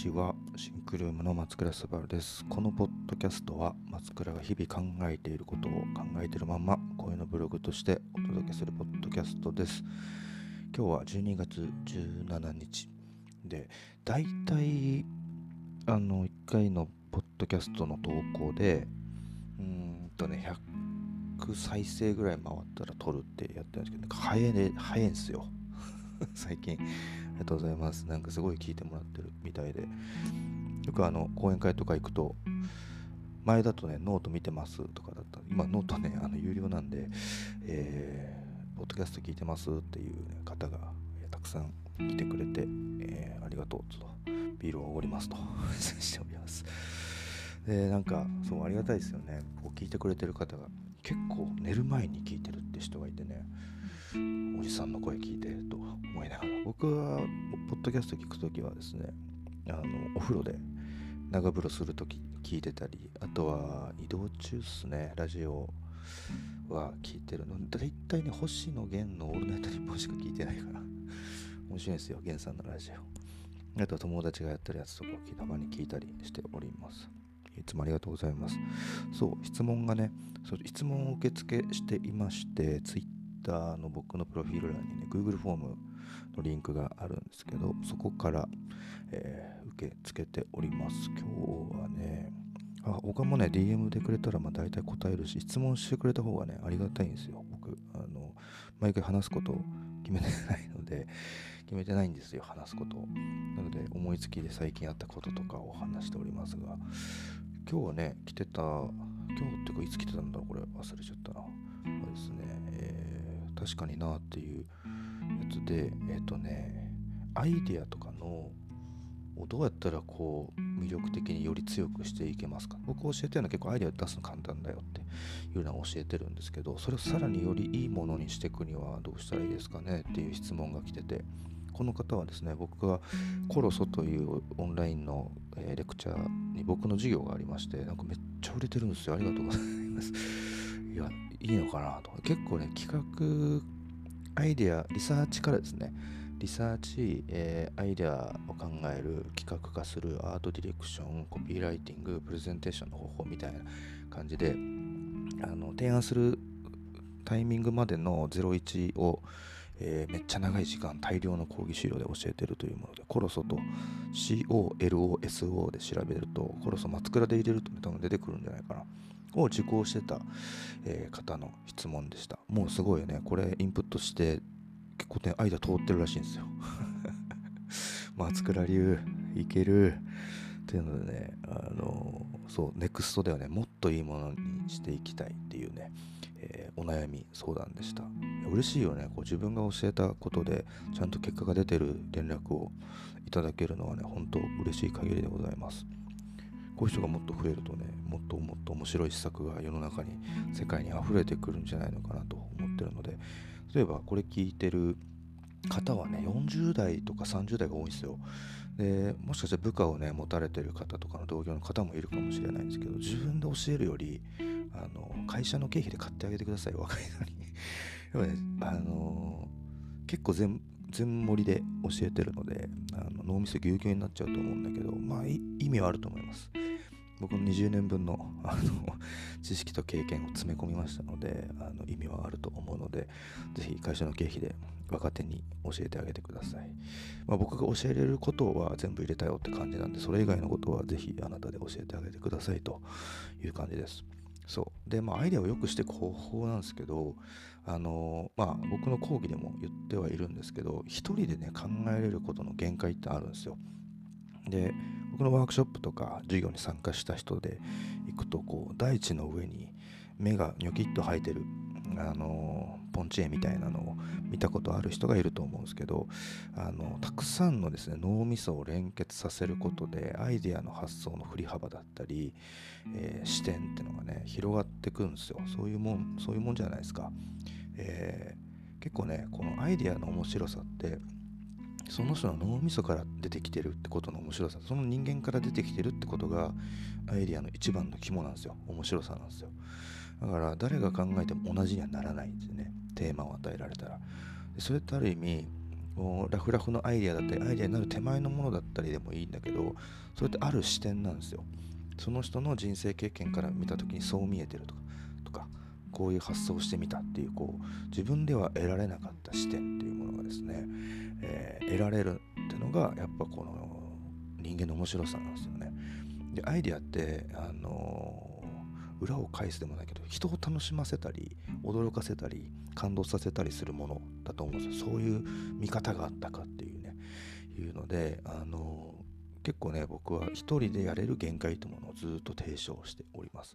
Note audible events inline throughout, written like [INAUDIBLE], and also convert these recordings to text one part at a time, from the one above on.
ちは。シンクルームの松倉すばるです。このポッドキャストは松倉が日々考えていることを考えているまま声のブログとしてお届けするポッドキャストです。今日は12月17日でだいたいあの1回のポッドキャストの投稿でうーんとね100再生ぐらい回ったら撮るってやってるんですけど、早いね早いんですよ。[LAUGHS] 最近。りがとうございます。なんかすごい聞いてもらってるみたいで。よくあの講演会とか行くと、前だとね、ノート見てますとかだった。今、ノートね、あの有料なんで、えー、ポッドキャスト聞いてますっていう、方が、えー、たくさん来てくれて、えー、ありがとうちょっと、ビールをおごりますとしております。で、なんか、そう、ありがたいですよね。こう聞いてくれてる方が、結構寝る前に聞いてるって人がいてね、おじさんの声聞いてと思いながら。僕はポッドキャスト聞くときはですねあのお風呂で長風呂するとき聞いてたりあとは移動中っすね。ラジオは聞いてるの。だいたいね星野源の「オールナイトニッポン」しか聞いてないから。面白いですよ源さんのラジオ。あとは友達がやってるやつとかをたまに聞いたりしております。いつもありがとうございます。そう質問がねそう質問を受付していましてツイッター Twitter の僕のプロフィール欄にね、Google フォームのリンクがあるんですけど、そこから、えー、受け付けております。今日はね、あ他もね、DM でくれたらまあ大体答えるし、質問してくれた方がね、ありがたいんですよ。僕、あの、毎回話すことを決めてないので、[LAUGHS] 決めてないんですよ、話すことを。なので、思いつきで最近あったこととかを話しておりますが、今日はね、来てた、今日っていうか、いつ来てたんだろう、これ忘れちゃったな。そうですね、えー確かになっていうやつでえっ、ー、とねアイデアとかのをどうやったらこう魅力的により強くしていけますか？僕教えてるのは結構アイデア出すの簡単だよっていうのは教えてるんですけどそれをさらによりいいものにしていくにはどうしたらいいですかねっていう質問が来ててこの方はですね僕がコロソというオンラインの、レクチャーに僕の授業がありましてなんかめっちゃ売れてるんですよ。ありがとうございます。いやいいのかなと。結構ね企画アイデアリサーチからですね。リサーチ、えー、アイデアを考える企画化するアートディレクションコピーライティングプレゼンテーションの方法みたいな感じであの提案するタイミングまでの01を、えー、めっちゃ長い時間大量の講義資料で教えてるというものでコロソと COLOSO で調べるとコロソ松倉で入れると、多分出てくるんじゃないかな。を受講してた、えー、方の質問でした。もうすごいよね。これインプットして結構ね、間通ってるらしいんですよ。松倉流、いける。っていうのでね、あのそう、ネクストではね、もっといいものにしていきたいっていうね、えー、お悩み相談でした。嬉しいよね、こう自分が教えたことで、ちゃんと結果が出てる連絡をいただけるのはね、本当嬉しい限りでございます。こういう人がもっと増えるとねもっともっと面白い施策が世の中に世界に溢れてくるんじゃないのかなと思ってるので例えばこれ聞いてる方はね40代とか30代が多いんですよ。でもしかしたら部下をね持たれてる方とかの同業の方もいるかもしれないんですけど自分で教えるよりあの会社の経費で買ってあげてください若いのに。[LAUGHS] 要はねあの結構全全盛りで教えてるのであの脳みそぎゅうぎゅうになっちゃうと思うんだけどまあ意味はあると思います。僕の20年分のあの [LAUGHS] 知識と経験を詰め込みましたのであの意味はあると思うのでぜひ会社の経費で若手に教えてあげてください、まあ、僕が教えれることは全部入れたよって感じなんでそれ以外のことはぜひあなたで教えてあげてくださいという感じです。そう。でまあアイデアを良くしていく方法なんですけどあのまあ僕の講義でも言ってはいるんですけど一人でね考えれることの限界ってあるんですよで僕のワークショップとか授業に参加した人で行くとこう大地の上に目がニョキッと生えてるあのポンチ絵みたいなのを見たことある人がいると思うんですけどあのたくさんのですね脳みそを連結させることでアイデアの発想の振り幅だったり、えー、視点っていうのがね広がってくんですよ。そういうもんそういうもんじゃないですか、えー、結構ねこのアイデアの面白さってその人の脳みそから出てきてるってことの面白さその人間から出てきてるってことがアイデアの一番の肝なんですよ。面白さなんですよ。だから誰が考えても同じにはならないんですよね。テーマを与えられたら。それってある意味ラフラフのアイデアだったりアイデアになる手前のものだったりでもいいんだけどそれってある視点なんですよ。その人の人生経験から見た時にそう見えてるとかとかこういう発想をしてみたっていうこう自分では得られなかった視点っていうものがですね、えー、得られるっていうのがやっぱこの人間の面白さなんですよね。でアイデアってあの裏を返すでもないけど人を楽しませたり驚かせたり感動させたりするものだと思うんですよ。そういう見方があったかっていうね。いうのであの結構ね僕は一人でやれる限界というものをずっと提唱しております。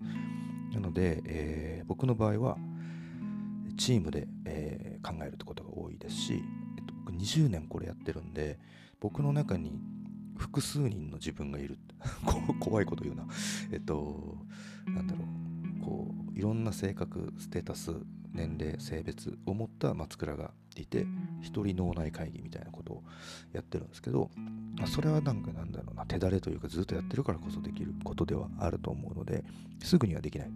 なので、えー、僕の場合はチームで、え、考えるってことが多いですし、えっと、僕20年これやってるんで僕の中に複数人の自分がいる。[LAUGHS] 怖いこと言うな。えっとなんだろう。こういろんな性格ステータス年齢性別を持った松倉がいて一人脳内会議みたいなことをやってるんですけどそれはなんかなんだろうな。手だれというかずっとやってるからこそできることではあると思うのですぐにはできない。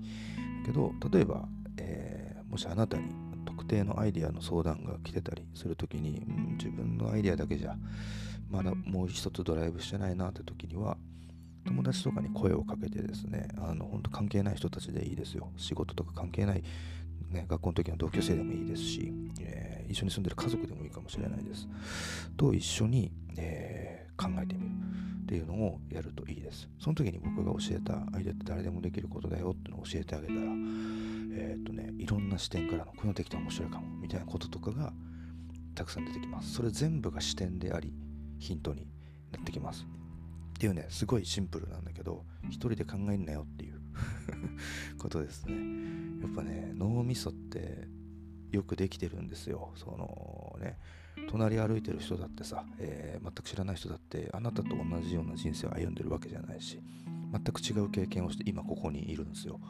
けど例えば、えー、もしあなたに特定のアイデアの相談が来てたりするときに、うん、自分のアイデアだけじゃまだもう一つドライブしてないなって時には友達とかに声をかけてですねあの本当関係ない人たちでいいですよ。仕事とか関係ない、ね、学校の時の同級生でもいいですし、えー、一緒に住んでる家族でもいいかもしれないです。と一緒に、えー、考えてみるっていうのをやるといいです。その時に僕が教えたアイデアって誰でもできることだよっていうのを教えてあげたらえっ、とねいろんな視点からのこのできたら面白いかもみたいなこととかがたくさん出てきますそれ全部が視点でありヒントになってきます。っていうね、すごいシンプルなんだけど、一人で考えんなよっていう [LAUGHS] ことですね。やっぱね、脳みそってよくできてるんですよ。そのね、隣歩いてる人だってさ、えー、全く知らない人だってあなたと同じような人生を歩んでるわけじゃないし、全く違う経験をして今ここにいるんですよ。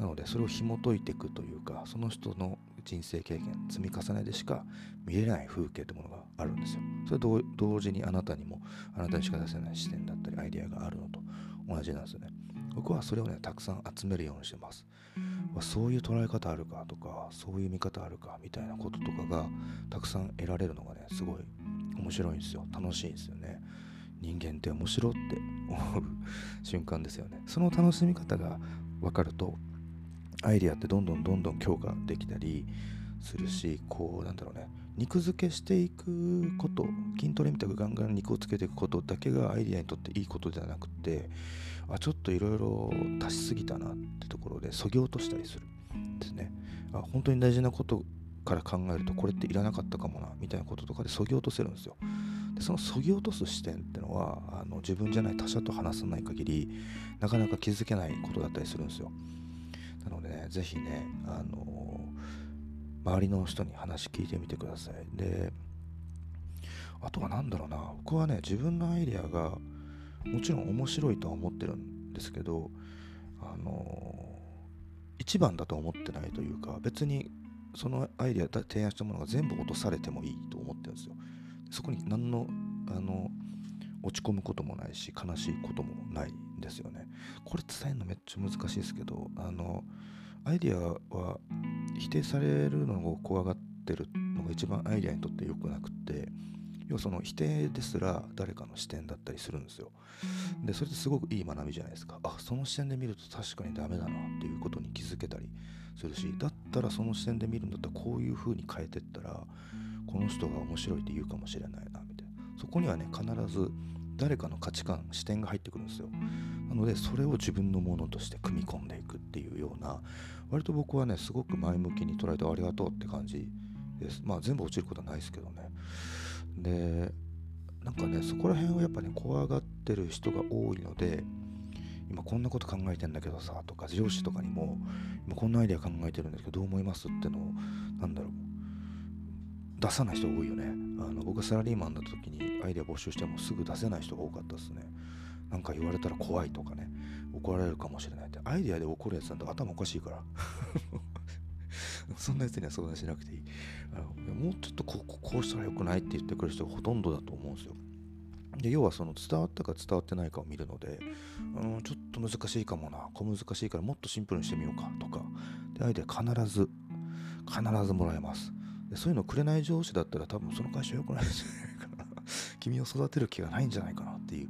なのでそれを紐解いていくというかその人の人生経験積み重ねでしか見れない風景というものがあるんですよ。それと同時にあなたにもあなたにしか出せない視点だったりアイデアがあるのと同じなんですよね。僕はそれをねたくさん集めるようにしてます。そういう捉え方あるかとかそういう見方あるかみたいなこととかがたくさん得られるのがねすごい面白いんですよ楽しいんですよね人間って面白って思う [LAUGHS] 瞬間ですよねその楽しみ方が分かるとアイディアってどんどんどんどん強化できたりするしこうなんだろうね。肉付けしていくこと筋トレみたくガンガン肉をつけていくことだけがアイディアにとっていいことではなくてあちょっといろいろ足しすぎたなってところでそぎ落としたりするですね。あ本当に大事なことから考えるとこれっていらなかったかもなみたいなこととかでそぎ落とせるんですよ。でそのそぎ落とす視点ってのはあの自分じゃない他者と話さない限りなかなか気づけないことだったりするんですよ。なのでね、ぜひね、あのー、周りの人に話聞いてみてください。で、あとは何だろうな、僕はね、自分のアイデアがもちろん面白いとは思ってるんですけど、あのー、一番だと思ってないというか、別にそのアイデア提案したものが全部落とされてもいいと思ってるんですよ。そこに何の、あの落ち込むこともないし悲しいこともないですよね。これ伝えるのめっちゃ難しいですけどあのアイデアは否定されるのを怖がってるのが一番アイデアにとって良くなくて要はその否定ですら誰かの視点だったりするんですよ。でそれってすごくいい学びじゃないですか。あその視点で見ると確かにダメだなっていうことに気づけたりするしだったらその視点で見るんだったらこういう風に変えてったらこの人が面白いって言うかもしれないなみたいなそこにはね必ず誰かの価値観視点が入ってくるんですよ。なのでそれを自分のものとして組み込んでいくっていうような割と僕はねすごく前向きに捉えてありがとうって感じです。まあ全部落ちることはないですけどね。でなんかねそこら辺をやっぱね怖がってる人が多いので今こんなこと考えてんだけどさとか上司とかにも今こんなアイデア考えてるんですけどどう思いますってのをなんだろう。出さない人多いよね。あの僕がサラリーマンだった時にアイデア募集してもすぐ出せない人が多かったですね。なんか言われたら怖いとかね。怒られるかもしれないって。アイデアで怒るやつなんて頭おかしいから。[LAUGHS] そんなやつには相談しなくていい。あのもうちょっとここうしたらよくないって言ってくる人がほとんどだと思うんですよ。で要はその伝わったか伝わってないかを見るので、うん、ちょっと難しいかもな。小難しいからもっとシンプルにしてみようかとか。でアイデア必ず必ずもらえます。そういうのくれない上司だったら多分その会社良くないんじゃないかな君を育てる気がないんじゃないかなっていう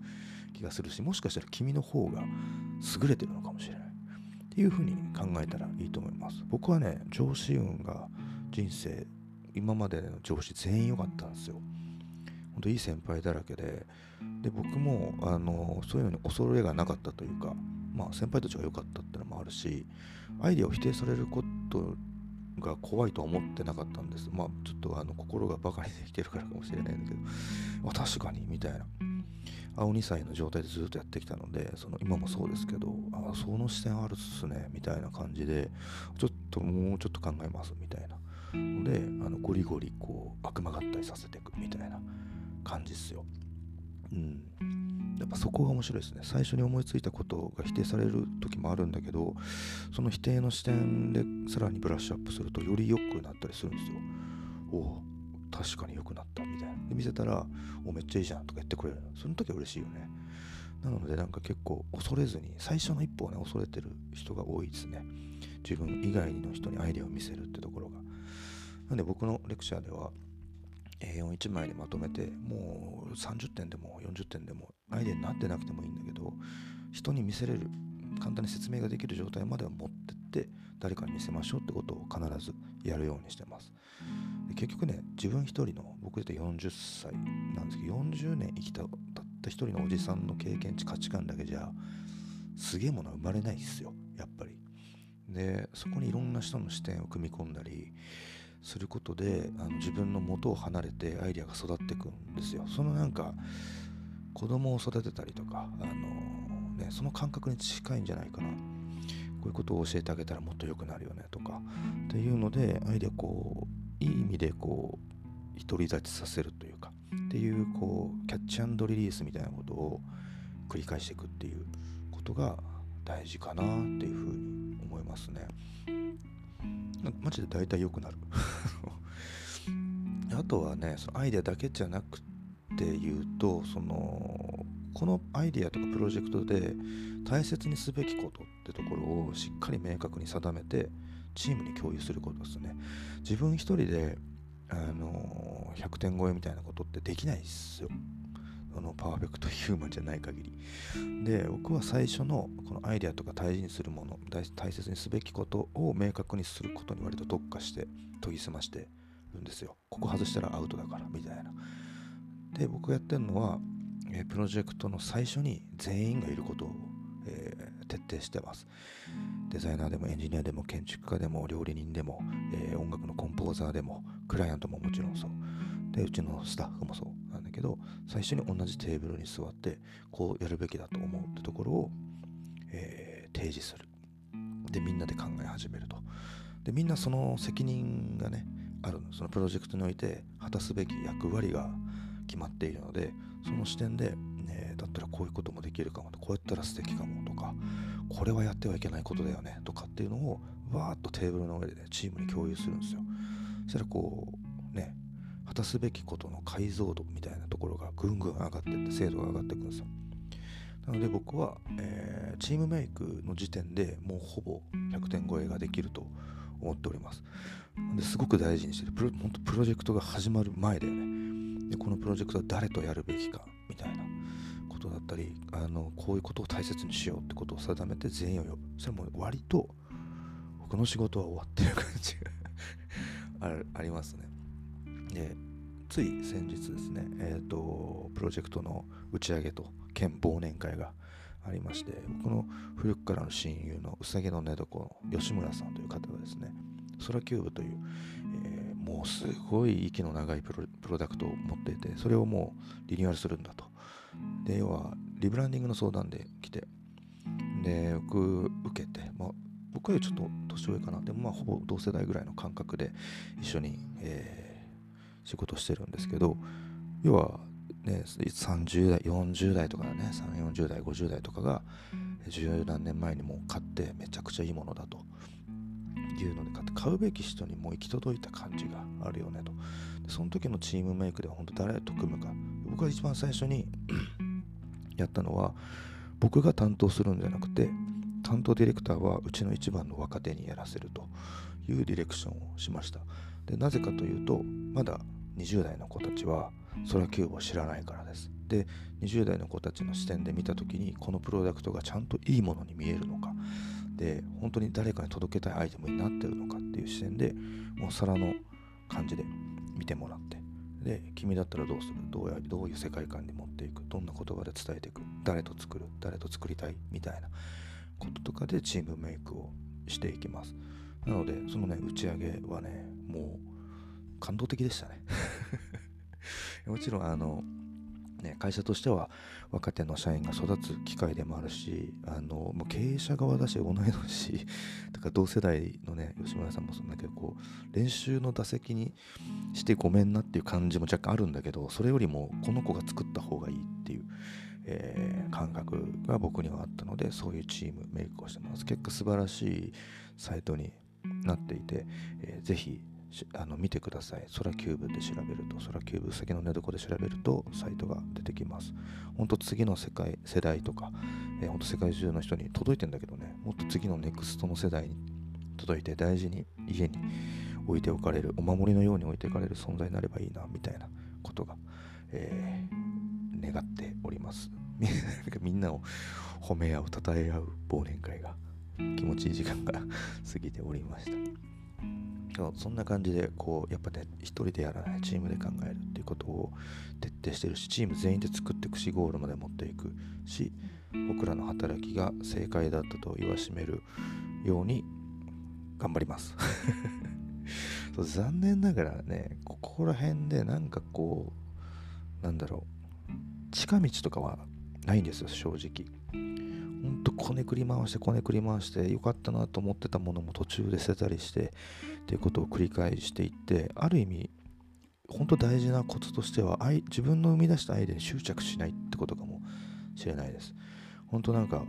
気がするしもしかしたら君の方が優れてるのかもしれない。っていうふうに考えたらいいと思います。僕はね上司運が人生今までの上司全員良かったんですよ。本当いい先輩だらけで。で僕もあのそういうのに恐れがなかったというかまあ先輩たちが良かったってのもあるしアイデアを否定されることが怖いとは思ってなかったんです。まあちょっとあの心がバカにできてるからかもしれないんだけど、まあ、確かにみたいな。青2歳の状態でずっとやってきたのでその今もそうですけどあその視点あるっすねみたいな感じでちょっともうちょっと考えますみたいな。のであのゴリゴリこう悪魔合体させていくみたいな感じっすよ。うん、やっぱそこが面白いですね。最初に思いついたことが否定される時もあるんだけどその否定の視点でさらにブラッシュアップするとより良くなったりするんですよ。おお確かに良くなったみたいな。で見せたらおめっちゃいいじゃんとか言ってくれるその時は嬉しいよね。なのでなんか結構恐れずに最初の一歩をね恐れてる人が多いですね。自分以外の人にアイデアを見せるってところが。なんで僕のレクチャーでは A41 枚でまとめてもう30点でも40点でもアイデアになってなくてもいいんだけど人に見せれる簡単に説明ができる状態までは持ってって誰かに見せましょうってことを必ずやるようにしてます。結局ね自分一人の僕で40歳なんですけど40年生きたたった一人のおじさんの経験値価値観だけじゃすげえものは生まれないですよやっぱり。でそこにいろんな人の視点を組み込んだりすることであの自分の元を離れてアイデアが育っていくんですよそのなんか子供を育てたりとかあの、ね、その感覚に近いんじゃないかなこういうことを教えてあげたらもっと良くなるよねとかっていうのでアイデアこういい意味でこう独り立ちさせるというかっていうこうキャッチアンドリリースみたいなことを繰り返していくっていうことが大事かなっていうふうに思いますね。マジで大体良くなる。[LAUGHS] あとはねそのアイデアだけじゃなくて言うとそのこのアイデアとかプロジェクトで大切にすべきことってところをしっかり明確に定めてチームに共有することですね。自分一人であの100点超えみたいなことってできないですよ。あのパーフェクトヒューマンじゃない限り。で僕は最初のこのアイデアとか大事にするもの大切にすべきことを明確にすることに割と特化して研ぎ澄ましてるんですよ。ここ外したらアウトだからみたいな。で僕がやってるのは、えプロジェクトの最初に全員がいることを、えー、徹底してます。デザイナーでもエンジニアでも建築家でも料理人でも、えー、音楽のコンポーザーでもクライアントももちろんそう。でうちのスタッフもそう。だけど最初に同じテーブルに座ってこうやるべきだと思うってところを、えー、提示する。でみんなで考え始めると。でみんなその責任がねあるそのプロジェクトにおいて果たすべき役割が決まっているのでその視点で、ね、だったらこういうこともできるかもこうやったら素敵かもとかこれはやってはいけないことだよねとかっていうのをわーっとテーブルの上で、ね、チームに共有するんですよ。そしたらこうね果たすべきことの解像度みたいなところがぐんぐん上がってって精度が上がっていくんですよ。なので僕は、えー、チームメイクの時点でもうほぼ100点超えができると思っております。ですごく大事にしてるプロ本当プロジェクトが始まる前だよね。でこのプロジェクトは誰とやるべきかみたいな。ことだったりあのこういうことを大切にしようってことを定めて全員を呼ぶ。それも割と僕の仕事は終わってる感じが [LAUGHS] ありますね。でつい先日ですね、えーと、プロジェクトの打ち上げと兼忘年会がありまして僕の古くからの親友のうさぎの寝床の吉村さんという方がですねソラキューブという、えー、もうすごい息の長いプロダクトを持っていてそれをもうリニューアルするんだと。で要はリブランディングの相談で来てで僕受けて、まあ、僕よりちょっと年上かな。でもまあほぼ同世代ぐらいの感覚で一緒に、えー仕事してるんですけど要はね30代40代とかね。3 40代50代とかが十何年前にもう買ってめちゃくちゃいいものだと。いうので買って買うべき人にもう行き届いた感じがあるよねと。その時のチームメイクでは本当誰と組むか。僕が一番最初に [CLEARS THROAT] やったのは僕が担当するんじゃなくて担当ディレクターはうちの一番の若手にやらせるというディレクションをしました。でなぜかというとまだ20代の子たちはソラキューブを知らないからです。で20代の子たちの視点で見た時にこのプロダクトがちゃんといいものに見えるのか。で本当に誰かに届けたいアイテムになってるのかっていう視点でもう皿の感じで見てもらって。で君だったらどうする？どうやどういう世界観に持っていく？どんな言葉で伝えていく？誰と作る？誰と作りたい？みたいなこととかでチームメイクをしていきます。なのでそのね打ち上げはねもう感動的でしたね。[LAUGHS] もちろんあのね、会社としては若手の社員が育つ機会でもあるしあのもう経営者側だし同い年だから同世代のね吉村さんもそんだけどこう練習の打席にしてごめんなっていう感じも若干あるんだけどそれよりもこの子が作った方がいいっていう、えー、感覚が僕にはあったのでそういうチームメイクをしてます。結果素晴らしいサイトになっていて、えー、ぜひあの見てください。ソラキューブで調べると、ソラキューブ先の寝床で調べるとサイトが出てきます。本当次の世界、世代とか、えー、本当世界中の人に届いてんだけどね、もっと次のネクストの世代に届いて大事に家に置いておかれる、お守りのように置いておかれる存在になればいいな、みたいなことが、えー、願っております。[LAUGHS] みんなを褒め合う、称え合う忘年会が気持ちいい時間が [LAUGHS] 過ぎておりました。そんな感じでこうやっぱね一人でやらないチームで考えるっていうことを徹底してるしチーム全員で作っていくしゴールまで持っていくし僕らの働きが正解だったと言わしめるように頑張ります [LAUGHS] そう残念ながらねここら辺でなんかこうなんだろう近道とかはないんですよ正直こねくり回してこねくり回してよかったなと思ってたものも途中で捨てたりしてっていうことを繰り返していってある意味本当大事なコツとしては自分の生み出したアイデアに執着しないってことかもしれないです。本当なんか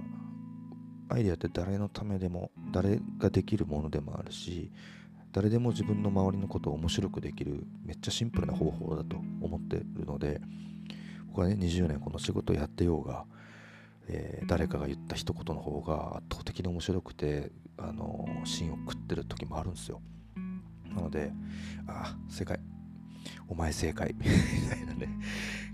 アイデアって誰のためでも誰ができるものでもあるし誰でも自分の周りのことを面白くできるめっちゃシンプルな方法だと思ってるので僕はね20年この仕事をやってようがえー、誰かが言った一言の方が圧倒的に面白くて、あのー、芯を食ってる時もあるんですよ。なので、ああ、正解。お前正解。[LAUGHS] みたいなね、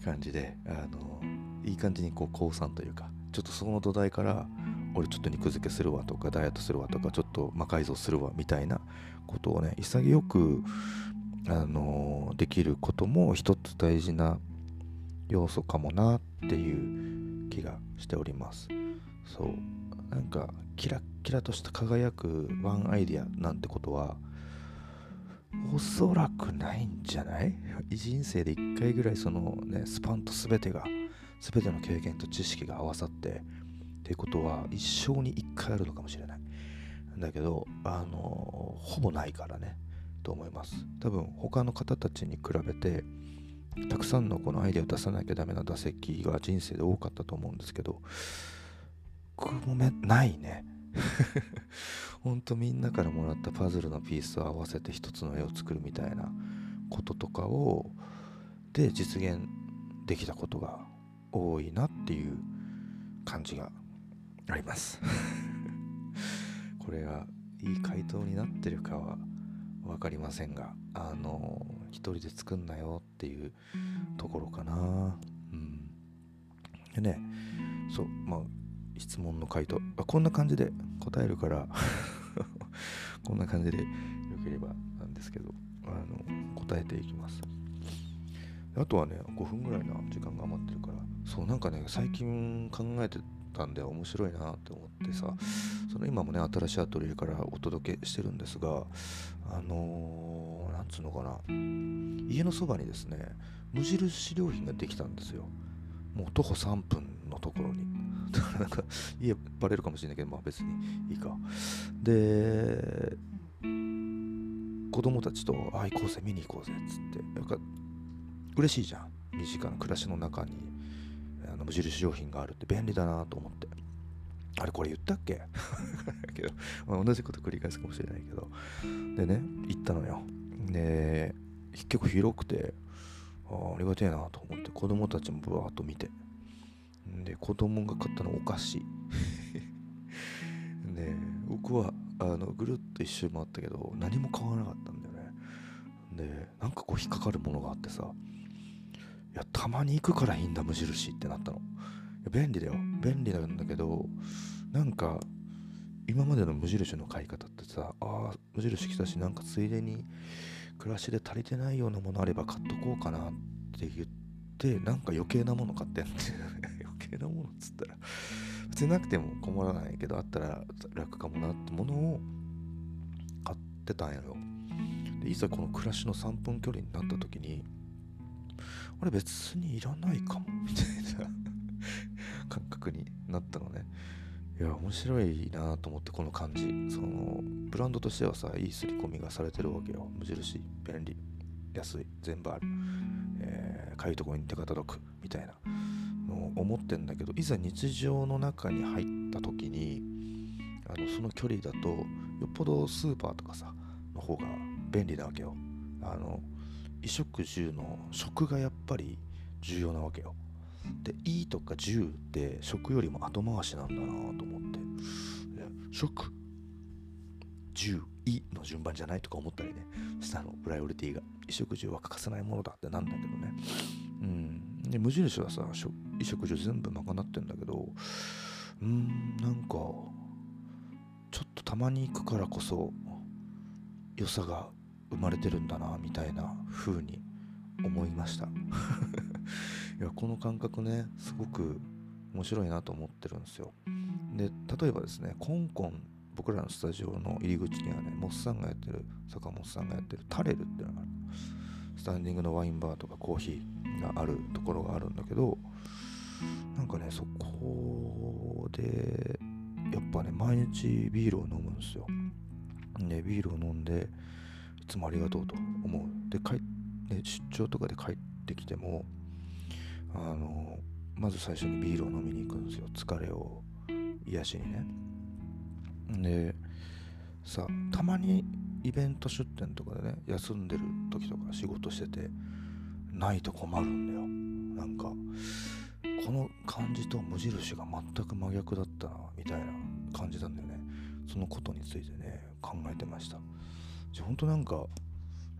感じで、あのー、いい感じにこう、降参というか、ちょっとその土台から、俺ちょっと肉付けするわとか、ダイエットするわとか、ちょっと魔改造するわみたいなことをね、潔く、あのできることも一つ大事な要素かもなっていう気がしております。そう。なんかキラッキラとした輝くワンアイディアなんてことはおそらくないんじゃない？人生で1回ぐらいそのねスパンと全てが全ての経験と知識が合わさってっていうことは一生に1回あるのかもしれない。だけどあのほぼないからねと思います。多分他の方たちに比べてたくさんのこのアイデアを出さなきゃダメな打席が人生で多かったと思うんですけど僕もめないね。ほんとみんなからもらったパズルのピースを合わせて一つの絵を作るみたいなこととかをで実現できたことが多いなっていう感じがあります。[LAUGHS] これがいい回答になってるかは分かりませんがあの一人で作んなよっていうところかな。うん。でねそうまあ質問の回答。あこんな感じで答えるから [LAUGHS] こんな感じでよければなんですけどあの答えていきます。あとはね5分ぐらいな時間が余ってるからそうなんかね最近考えてたんで面白いなって思ってさその今もね新しいアトリエからお届けしてるんですがあのー、なんつうのかな。家のそばにですね無印良品ができたんですよ。もう徒歩3分のところに。だからなんか家バレるかもしれないけどまあ別にいいか。で子供たちとあ行こうぜ見に行こうぜっつって。なんか嬉しいじゃん。身近な暮らしの中にあの無印良品があるって。便利だなと思って。あれこれ言ったっけ？[LAUGHS] けど、まあ、同じこと繰り返すかもしれないけど。でね行ったのよ。で結構広くてあありがてえなと思って子供たちもブワーッと見て。で子供が買ったのお菓子。[LAUGHS] で僕はあのぐるっと一周回ったけど何も買わなかったんだよね。でなんかこう引っかかるものがあってさいやたまに行くからいいんだ無印ってなったの。便利だよ。便利なんだけどなんか今までの無印の買い方ってさああ無印来たしなんかついでに暮らしで足りてないようなものあれば買っとこうかなって言ってなんか余計なもの買ってんって [LAUGHS] 余計なものっつったら別になくても困らないけどあったら楽かもなってものを買ってたんやろでいざこの暮らしの3分距離になった時にあれ別にいらないかもみたいな感覚になったのね。いや面白いなと思ってこの感じ。そのブランドとしてはさいい刷り込みがされてるわけよ。無印便利安い全部ある、えー、かゆいとこに手が届くみたいな。のを思ってんだけどいざ日常の中に入った時にあのその距離だとよっぽどスーパーとかさの方が便利なわけよ。あの衣食住の食がやっぱり重要なわけよ。で「い」とか「10」って食よりも後回しなんだなと思って。食？10いの順番じゃないとか思ったりねしたのプライオリティが。衣食住は欠かせないものだってなんだけどね。うん。で無印はさ衣食住全部賄ってんだけどうんなんかちょっとたまに行くからこそ良さが生まれてるんだなみたいな風に思いました。いやこの感覚ねすごく面白いなと思ってるんですよ。で例えばですねコンコン僕らのスタジオの入り口にはねモスさんがやってる坂本さんがやってるタレルっていうのがある。スタンディングのワインバーとかコーヒーがあるところがあるんだけどなんかねそこでやっぱね毎日ビールを飲むんですよ。でビールを飲んでいつもありがとうと思う。で帰、ね、出張とかで帰ってきてもあのまず最初にビールを飲みに行くんですよ。疲れを癒しにね。でさたまにイベント出店とかでね休んでる時とか仕事しててないと困るんだよ。なんかこの感じと無印が全く真逆だったなみたいな感じなんだよね。そのことについてね考えてました。じゃ本当なんか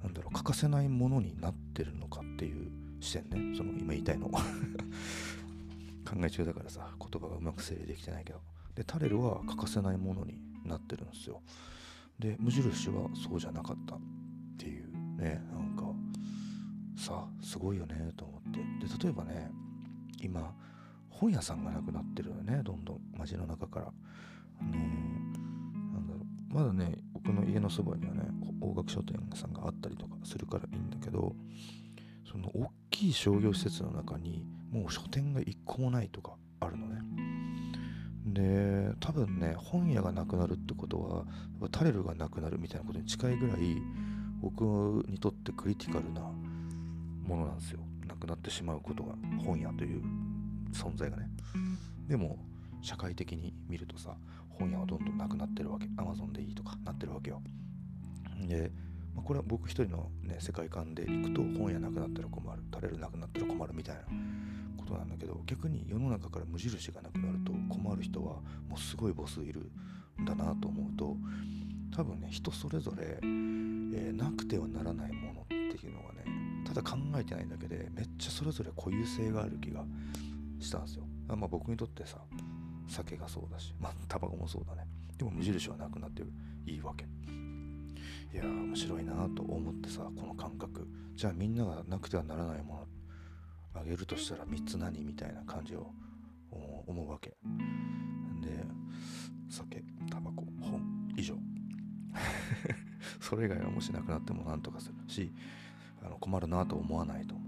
なんだろう欠かせないものになってるのかっていう視点ねその今言いたいの。[LAUGHS] 考え中だからさ言葉がうまく整理できてないけど。でタレルは欠かせないものになってるんですよ。で無印はそうじゃなかったっていうねなんかさすごいよねと思って。で例えばね今本屋さんがなくなってるよねどんどん。街の中から。ねなんだろう。まだね僕の家のそばにはね大学書店さんがあったりとかするからいいんだけどその大きい商業施設の中にもう書店が一個もないとかあるのね。で多分ね本屋がなくなるってことはタレルがなくなるみたいなことに近いぐらい僕にとってクリティカルなものなんですよ。なくなってしまうことが本屋という存在がね。でも社会的に見るとさ本屋はどんどんなくなってるわけ。Amazon でいいとかなってるわけよ。で、まあ、これは僕一人の、ね、世界観でいくと本屋なくなったら困る垂れるなくなったら困るみたいなことなんだけど逆に世の中から無印がなくなると困る人はもうすごい母数いるんだなと思うと多分ね人それぞれ、えー、なくてはならないものっていうのがねただ考えてないだけでめっちゃそれぞれ固有性がある気がしたんですよ。あまあ僕にとってさ酒がそうだしまあタバコもそうだねでも無印はなくなっていいわけいや面白いなと思ってさこの感覚。じゃあみんながなくてはならないものあげるとしたら3つ何みたいな感じを思うわけ。で酒タバコ本以上。[LAUGHS] それ以外はもしなくなっても何とかするしあの困るなと思わないと思う。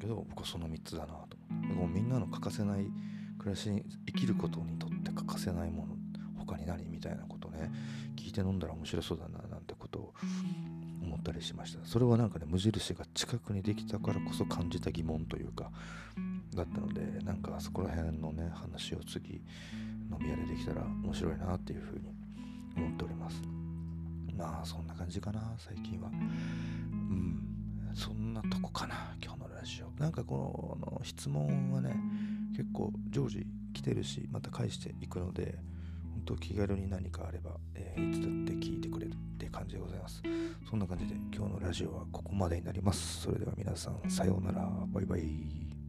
けど僕はその3つだなと思うみんなの欠かせない暮らしに生きることにとって欠かせないもの他に何みたいなことね聞いて飲んだら面白そうだなことを思ったりしました。それはなんかね無印が近くにできたからこそ感じた疑問というかだったのでなんかそこら辺のね話を次飲み屋でできたら面白いなっていうふうに思っております。まあそんな感じかな最近は。うん。そんなとこかな今日のラジオ。なんかこの質問はね結構常時来てるしまた返していくので本当気軽に何かあれば、えー、いつだって聞いてくれる。感じでございます。そんな感じで今日のラジオはここまでになります。それでは皆さんさようなら。バイバイ。